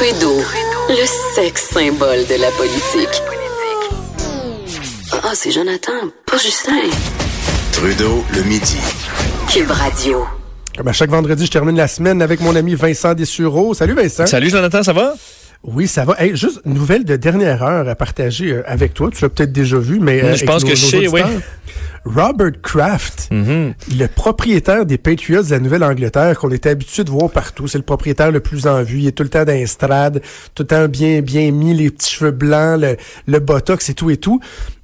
Trudeau, le sexe symbole de la politique. Ah, c'est Jonathan, pas Justin. Trudeau, le midi. Cube Radio. Comme à chaque vendredi, je termine la semaine avec mon ami Vincent Dessureau. Salut Vincent. Salut Jonathan, ça va? Oui, ça va. Hey, juste une nouvelle de dernière heure à partager euh, avec toi. Tu l'as peut-être déjà vu, mais euh, je pense avec que nos- je sais, oui. Robert Kraft, Mm-hmm. le propriétaire des Patriots de la Nouvelle-Angleterre qu'on était habitué de voir partout. C'est le propriétaire le plus en vue. Il est tout le temps dans les tout le temps bien bien mis, les petits cheveux blancs, le, le botox et tout et tout.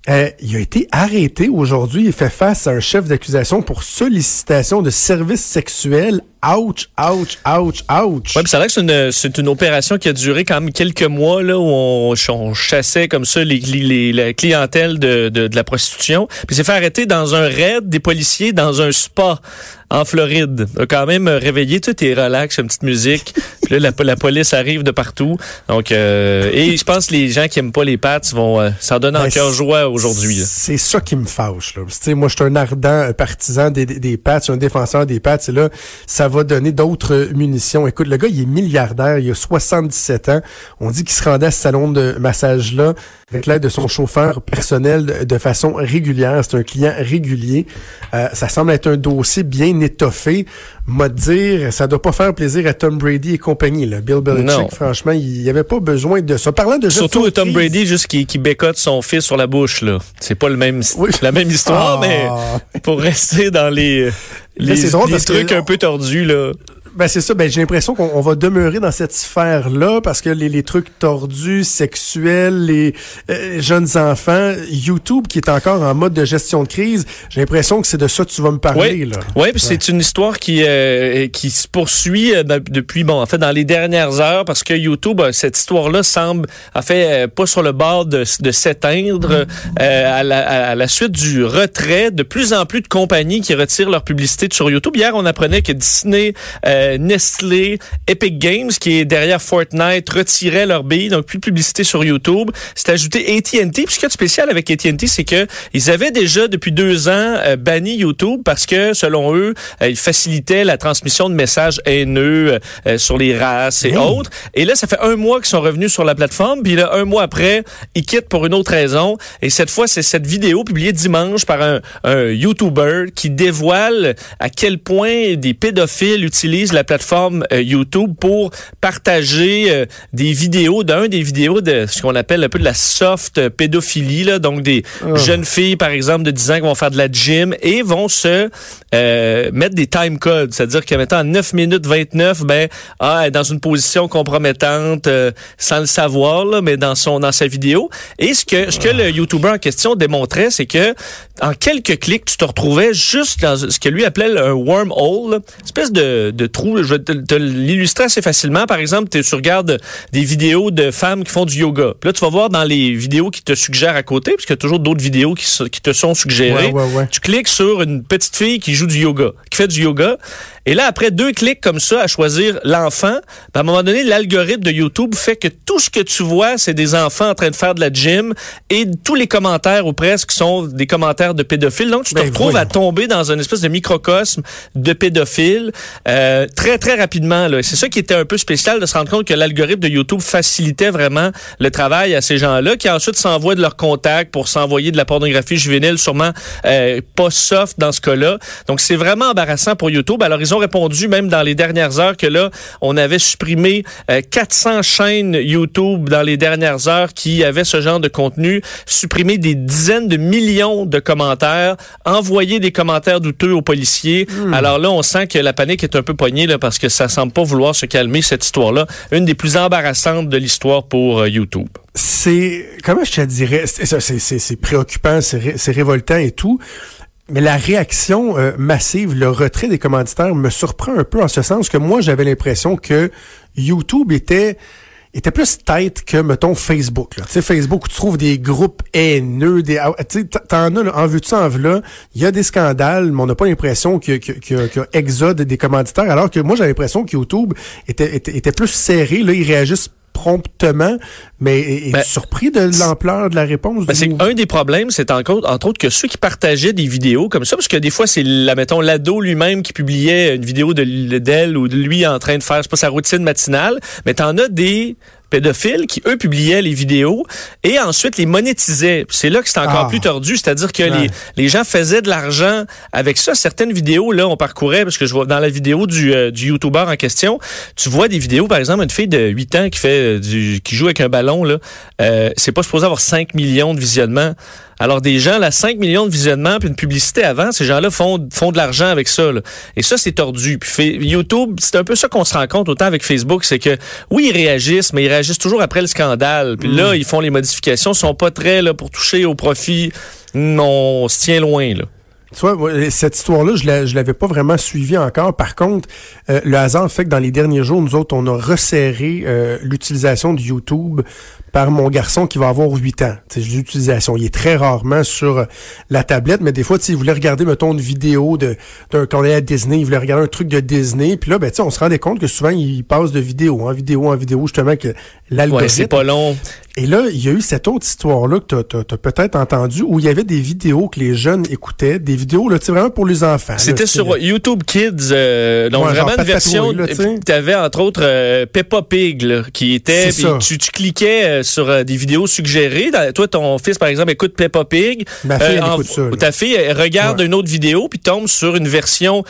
Euh, il a été arrêté aujourd'hui. Il fait face à un chef d'accusation pour sollicitation de services sexuels. Ouch, ouch, ouch, ouch. Ouais, c'est vrai que c'est une, c'est une opération qui a duré quand même quelques mois là où on, on chassait comme ça les, les- les- la clientèle de, de, de la prostitution. Puis il s'est fait arrêter dans un raid des policiers dans un spa en Floride. A quand même réveillé, tu sais, t'es relax, une petite musique. Puis là, la, la police arrive de partout. Donc, euh, et je pense que les gens qui aiment pas les pattes vont euh, s'en donner en Ben, cœur c'est- joie aujourd'hui. C'est ça qui me fâche. Là. Moi, je suis un ardent partisan des, des, des Pats, un défenseur des Pats. Et là, ça va donner d'autres munitions. Écoute, le gars, il est milliardaire, il a 77 ans. On dit qu'il se rendait à ce salon de massage-là avec l'aide de son chauffeur personnel de, de façon régulière. C'est un client régulier. Euh, ça semble être un dossier bien étoffé. M'a dire, ça doit pas faire plaisir à Tom Brady et compagnie. Là. Bill Belichick, Non. franchement, il n'y avait pas besoin de ça. Parlant de Surtout de Tom crise- Brady, juste qui, qui bécote son fils sur la bouche, là. C'est pas le même, Oui. la même histoire, Ah. mais pour rester dans les, les, drôle les parce que- trucs un peu tordus, là. Ben c'est ça, ben j'ai l'impression qu'on on va demeurer dans cette sphère-là parce que les, les trucs tordus, sexuels, les euh, jeunes enfants, YouTube qui est encore en mode de gestion de crise, j'ai l'impression que c'est de ça que tu vas me parler Oui, là. ouais, puis c'est une histoire qui euh, qui se poursuit euh, depuis bon, en fait dans les dernières heures parce que YouTube euh, cette histoire-là semble en fait pas sur le bord de, de s'éteindre euh, à, la, à la suite du retrait de plus en plus de compagnies qui retirent leur publicité sur YouTube. Hier, on apprenait que Disney, euh, Nestlé, Epic Games qui est derrière Fortnite retiraient leur billes, donc plus de publicité sur YouTube. C'est ajouté AT&T. Puis ce qui est spécial avec AT&T, c'est que ils avaient déjà depuis deux ans euh, banni YouTube parce que selon eux, euh, ils facilitaient la transmission de messages haineux euh, sur les races et autres. Et là, ça fait un mois qu'ils sont revenus sur la plateforme. Puis là, un mois après, ils quittent pour une autre raison. Et cette fois, c'est cette vidéo publiée dimanche par un, un YouTuber qui dévoile à quel point des pédophiles utilisent la plateforme euh, YouTube pour partager euh, des vidéos, d'un des vidéos de ce qu'on appelle un peu de la soft pédophilie, là, donc des jeunes filles, par exemple, de 10 ans qui vont faire de la gym et vont se euh, mettre des time codes, c'est-à-dire que mettant à 9 minutes 29, ben, ah, elle est dans une position compromettante sans le savoir, là, mais dans son dans sa vidéo. Et ce que ce que le YouTuber en question démontrait, c'est que en quelques clics, tu te retrouvais juste dans ce que lui appelait un wormhole, là, une espèce de, de trou. Je vais te, te l'illustrer assez facilement. Par exemple, tu regardes des vidéos de femmes qui font du yoga. Puis là, tu vas voir dans les vidéos qui te suggèrent à côté, parce qu'il y a toujours d'autres vidéos qui, te sont suggérées. Ouais, ouais, ouais. Tu cliques sur une petite fille qui joue du yoga, qui fait du yoga. Et là, après deux clics comme ça à choisir l'enfant, ben, à un moment donné, l'algorithme de YouTube fait que tout ce que tu vois, c'est des enfants en train de faire de la gym et tous les commentaires ou presque sont des commentaires de pédophiles. Donc, tu te Ben, retrouves voyons. à tomber dans une espèce de microcosme de pédophiles euh, très, très rapidement. là. C'est ça qui était un peu spécial de se rendre compte que l'algorithme de YouTube facilitait vraiment le travail à ces gens-là qui ensuite s'envoient de leurs contacts pour s'envoyer de la pornographie juvénile, sûrement euh, pas soft dans ce cas-là. Donc, c'est vraiment embarrassant pour YouTube. Alors, ils ont répondu même dans les dernières heures que là, on avait supprimé euh, 400 chaînes YouTube dans les dernières heures qui avaient ce genre de contenu, supprimé des dizaines de millions de commentaires, envoyé des commentaires douteux aux policiers. Alors là, on sent que la panique est un peu poignée parce que ça semble pas vouloir se calmer, cette histoire-là. Une des plus embarrassantes de l'histoire pour euh, YouTube. c'est comment je te dirais c'est préoccupant c'est ré- c'est révoltant et tout mais la réaction euh, massive le retrait des commanditaires me surprend un peu en ce sens que moi j'avais l'impression que YouTube était était plus tête que, mettons, Facebook. Tu sais, Facebook, où tu trouves des groupes haineux, des, ah, tu sais, t'en as, là, en veux-tu, en veux il y a des scandales, mais on n'a pas l'impression qu'il y, y y a exode des commanditaires, alors que moi, j'ai l'impression que YouTube était, était, était plus serré, là, ils réagissent promptement. Mais es-tu Ben, surpris de l'ampleur de la réponse? Ben, c'est un des problèmes, c'est entre, entre autres que ceux qui partageaient des vidéos comme ça, parce que des fois c'est, la, mettons, l'ado lui-même qui publiait une vidéo de d'elle ou de lui en train de faire, je sais pas, sa routine matinale, mais t'en as des pédophiles qui, eux, publiaient les vidéos et ensuite les monétisaient. C'est là que c'est encore Ah. plus tordu, c'est-à-dire que Ouais. les, les gens faisaient de l'argent avec ça. Certaines vidéos, là, on parcourait, parce que je vois dans la vidéo du, euh, du YouTuber en question, tu vois des vidéos, par exemple, une fille de 8 ans qui fait euh, du, qui joue avec un ballon, là, euh, c'est pas supposé avoir 5 millions de visionnements. Alors des gens, là, 5 millions de visionnements, puis une publicité avant, ces gens-là font, font de l'argent avec ça. là. Et ça, c'est tordu. Puis fait- YouTube, c'est un peu ça qu'on se rend compte autant avec Facebook, c'est que oui, ils réagissent, mais ils réagissent toujours après le scandale. Puis là, ils font les modifications, ils sont pas très là pour toucher au profit. Hmm, On se tient loin, là. Tu vois, cette histoire-là, je je l'avais pas vraiment suivie encore. Par contre, euh, le hasard fait que dans les derniers jours, nous autres, on a resserré euh, l'utilisation de YouTube par mon garçon qui va avoir 8 ans. Sais, L'utilisation, il est très rarement sur euh, la tablette, mais des fois, il voulait regarder, mettons, une vidéo de d'un quand on est à Disney, il voulait regarder un truc de Disney, puis là, ben, on se rendait compte que souvent, il passe de vidéo en vidéo en vidéo, justement, que Ouais, l'algorithme... c'est pas long. Et là, il y a eu cette autre histoire-là que tu as, peut-être entenue, où il y avait des vidéos que les jeunes écoutaient, des vidéos, là, vraiment pour les enfants. C'était sur YouTube Kids, euh, donc Ouais, vraiment une version. Tu avais entre autres euh, Peppa Pig là, qui était. Tu, tu cliquais euh, sur euh, des vidéos suggérées. Toi, ton fils par exemple écoute Peppa Pig. Ma fille, elle en- écoute ça. Ta fille elle regarde Ouais. une autre vidéo puis tombe sur une version.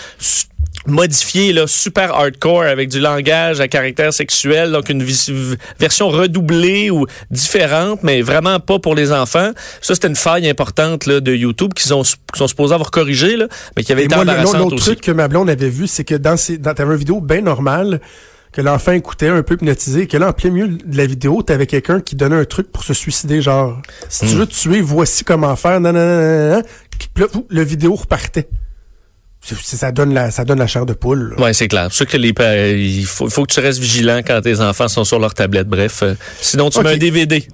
Modifiée là, super hardcore avec du langage à caractère sexuel donc une version redoublée ou différente mais vraiment pas pour les enfants ça c'était une faille importante là, de YouTube qu'ils ont qu'ils sont supposés avoir corrigé là, mais qui avait Et été moi, l'autre truc que ma blonde avait vu, c'est que dans ces, dans, t'avais une vidéo bien normale, que l'enfant écoutait un peu hypnotisé, et que là, en plein milieu de la vidéo, t'avais quelqu'un qui donnait un truc pour se suicider, genre, si Hmm. tu veux te tuer, voici comment faire, nan, nan, nan. Puis là, le vidéo repartait. Ça donne la, ça donne la chair de poule. là. Ouais, c'est clair. C'est sûr que les il faut, il faut que tu restes vigilant quand tes enfants sont sur leur tablette. Bref, euh, sinon tu mets un DVD.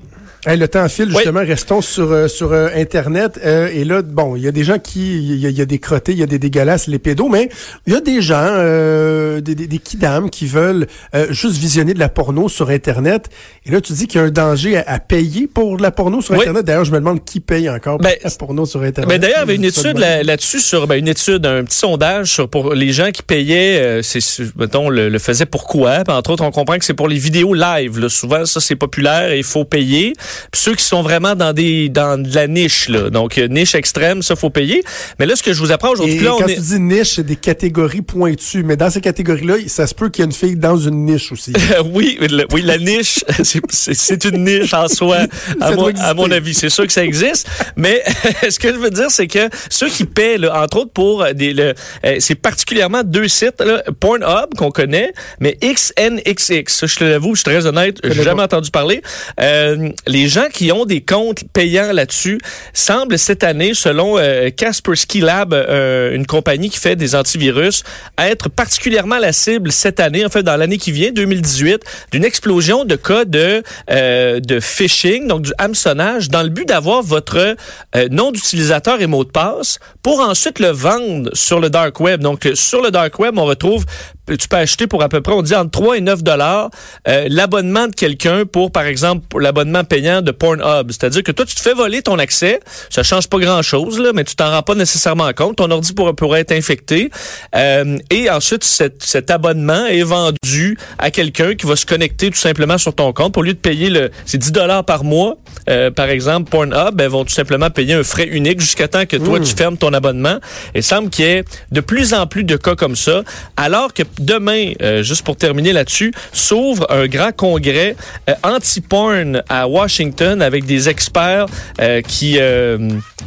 Hey, le temps file, Oui. justement, restons sur euh, sur euh, Internet. Euh, et là, bon, il y a des gens qui... Il y, y a des crottés, il y a des dégueulasses, les pédos, mais il y a des gens, euh, des, des, des kidams qui veulent euh, juste visionner de la porno sur Internet. Et là, tu dis qu'il y a un danger à, à payer pour de la porno sur Oui. Internet. D'ailleurs, je me demande qui paye encore pour Ben, la porno sur Internet. Mais d'ailleurs, il y avait une étude là- là-dessus sur ben, une étude, un petit sondage sur pour les gens qui payaient, euh, c'est mettons le, le faisaient pourquoi. Puis, entre autres, on comprend que c'est pour les vidéos live. Là. Souvent, ça c'est populaire et il faut payer. Puis ceux qui sont vraiment dans des dans de la niche, là, donc euh, niche extrême, ça faut payer. Mais là, ce que je vous apprends aujourd'hui, là, quand on tu est dis niche, c'est des catégories pointues. Mais dans ces catégories-là, ça se peut qu'il y ait une fille dans une niche aussi. oui, le- oui, la niche, c'est- une niche en soi, à doit à mon avis. C'est sûr que ça existe. Mais ce que je veux dire, c'est que ceux qui paient, là, entre autres pour des, le, euh, c'est particulièrement deux sites, là, Pornhub qu'on connaît, mais XNXX. Je te l'avoue, je suis très honnête, j'ai jamais entendu parler. Euh, les gens qui ont des comptes payants là-dessus semblent cette année, selon euh, Kaspersky Lab, euh, une compagnie qui fait des antivirus, être particulièrement la cible cette année, en fait dans l'année qui vient, 2018, d'une explosion de cas de euh, de phishing, donc du hameçonnage, dans le but d'avoir votre euh, nom d'utilisateur et mot de passe pour ensuite le vendre sur le dark web. Donc sur le dark web, on retrouve tu peux acheter pour à peu près, on dit entre 3 et 9 dollars euh, l'abonnement de quelqu'un pour, par exemple, l'abonnement payant de Pornhub. C'est-à-dire que toi, tu te fais voler ton accès. Ça change pas grand-chose, là, mais tu t'en rends pas nécessairement compte. Ton ordi pourrait, pourrait être infecté. Euh, et ensuite, cet, cet abonnement est vendu à quelqu'un qui va se connecter tout simplement sur ton compte. Au lieu de payer le, c'est 10 dollars par mois, euh, par exemple, Pornhub, ben, vont tout simplement payer un frais unique jusqu'à temps que toi, tu fermes ton abonnement. Il semble qu'il y ait de plus en plus de cas comme ça, alors que demain, euh, juste pour terminer là-dessus, s'ouvre un grand congrès euh, anti-porn à Washington avec des experts euh, qui euh,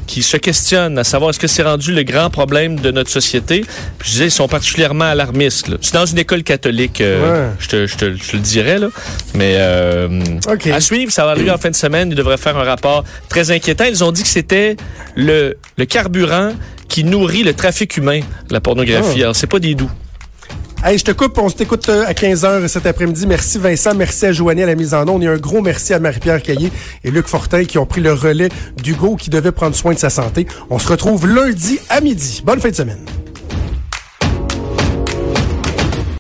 qui se questionnent à savoir est-ce que c'est rendu le grand problème de notre société. Puis je disais, ils sont particulièrement alarmistes. là. C'est dans une école catholique, euh, Ouais. je, te, je, te, je te le dirais, là. Mais euh, OK. à suivre, ça va arriver en fin de semaine. Faire un rapport très inquiétant. Ils ont dit que c'était le, le carburant qui nourrit le trafic humain, la pornographie. Ah. Alors, c'est pas des doux. Hey, je te coupe, on se t'écoute euh, à 15h cet après-midi. Merci Vincent, merci à Joanie à la mise en onde et un gros merci à Marie-Pierre Caillé et Luc Fortin qui ont pris le relais d'Hugo qui devait prendre soin de sa santé. On se retrouve lundi à midi. Bonne fin de semaine.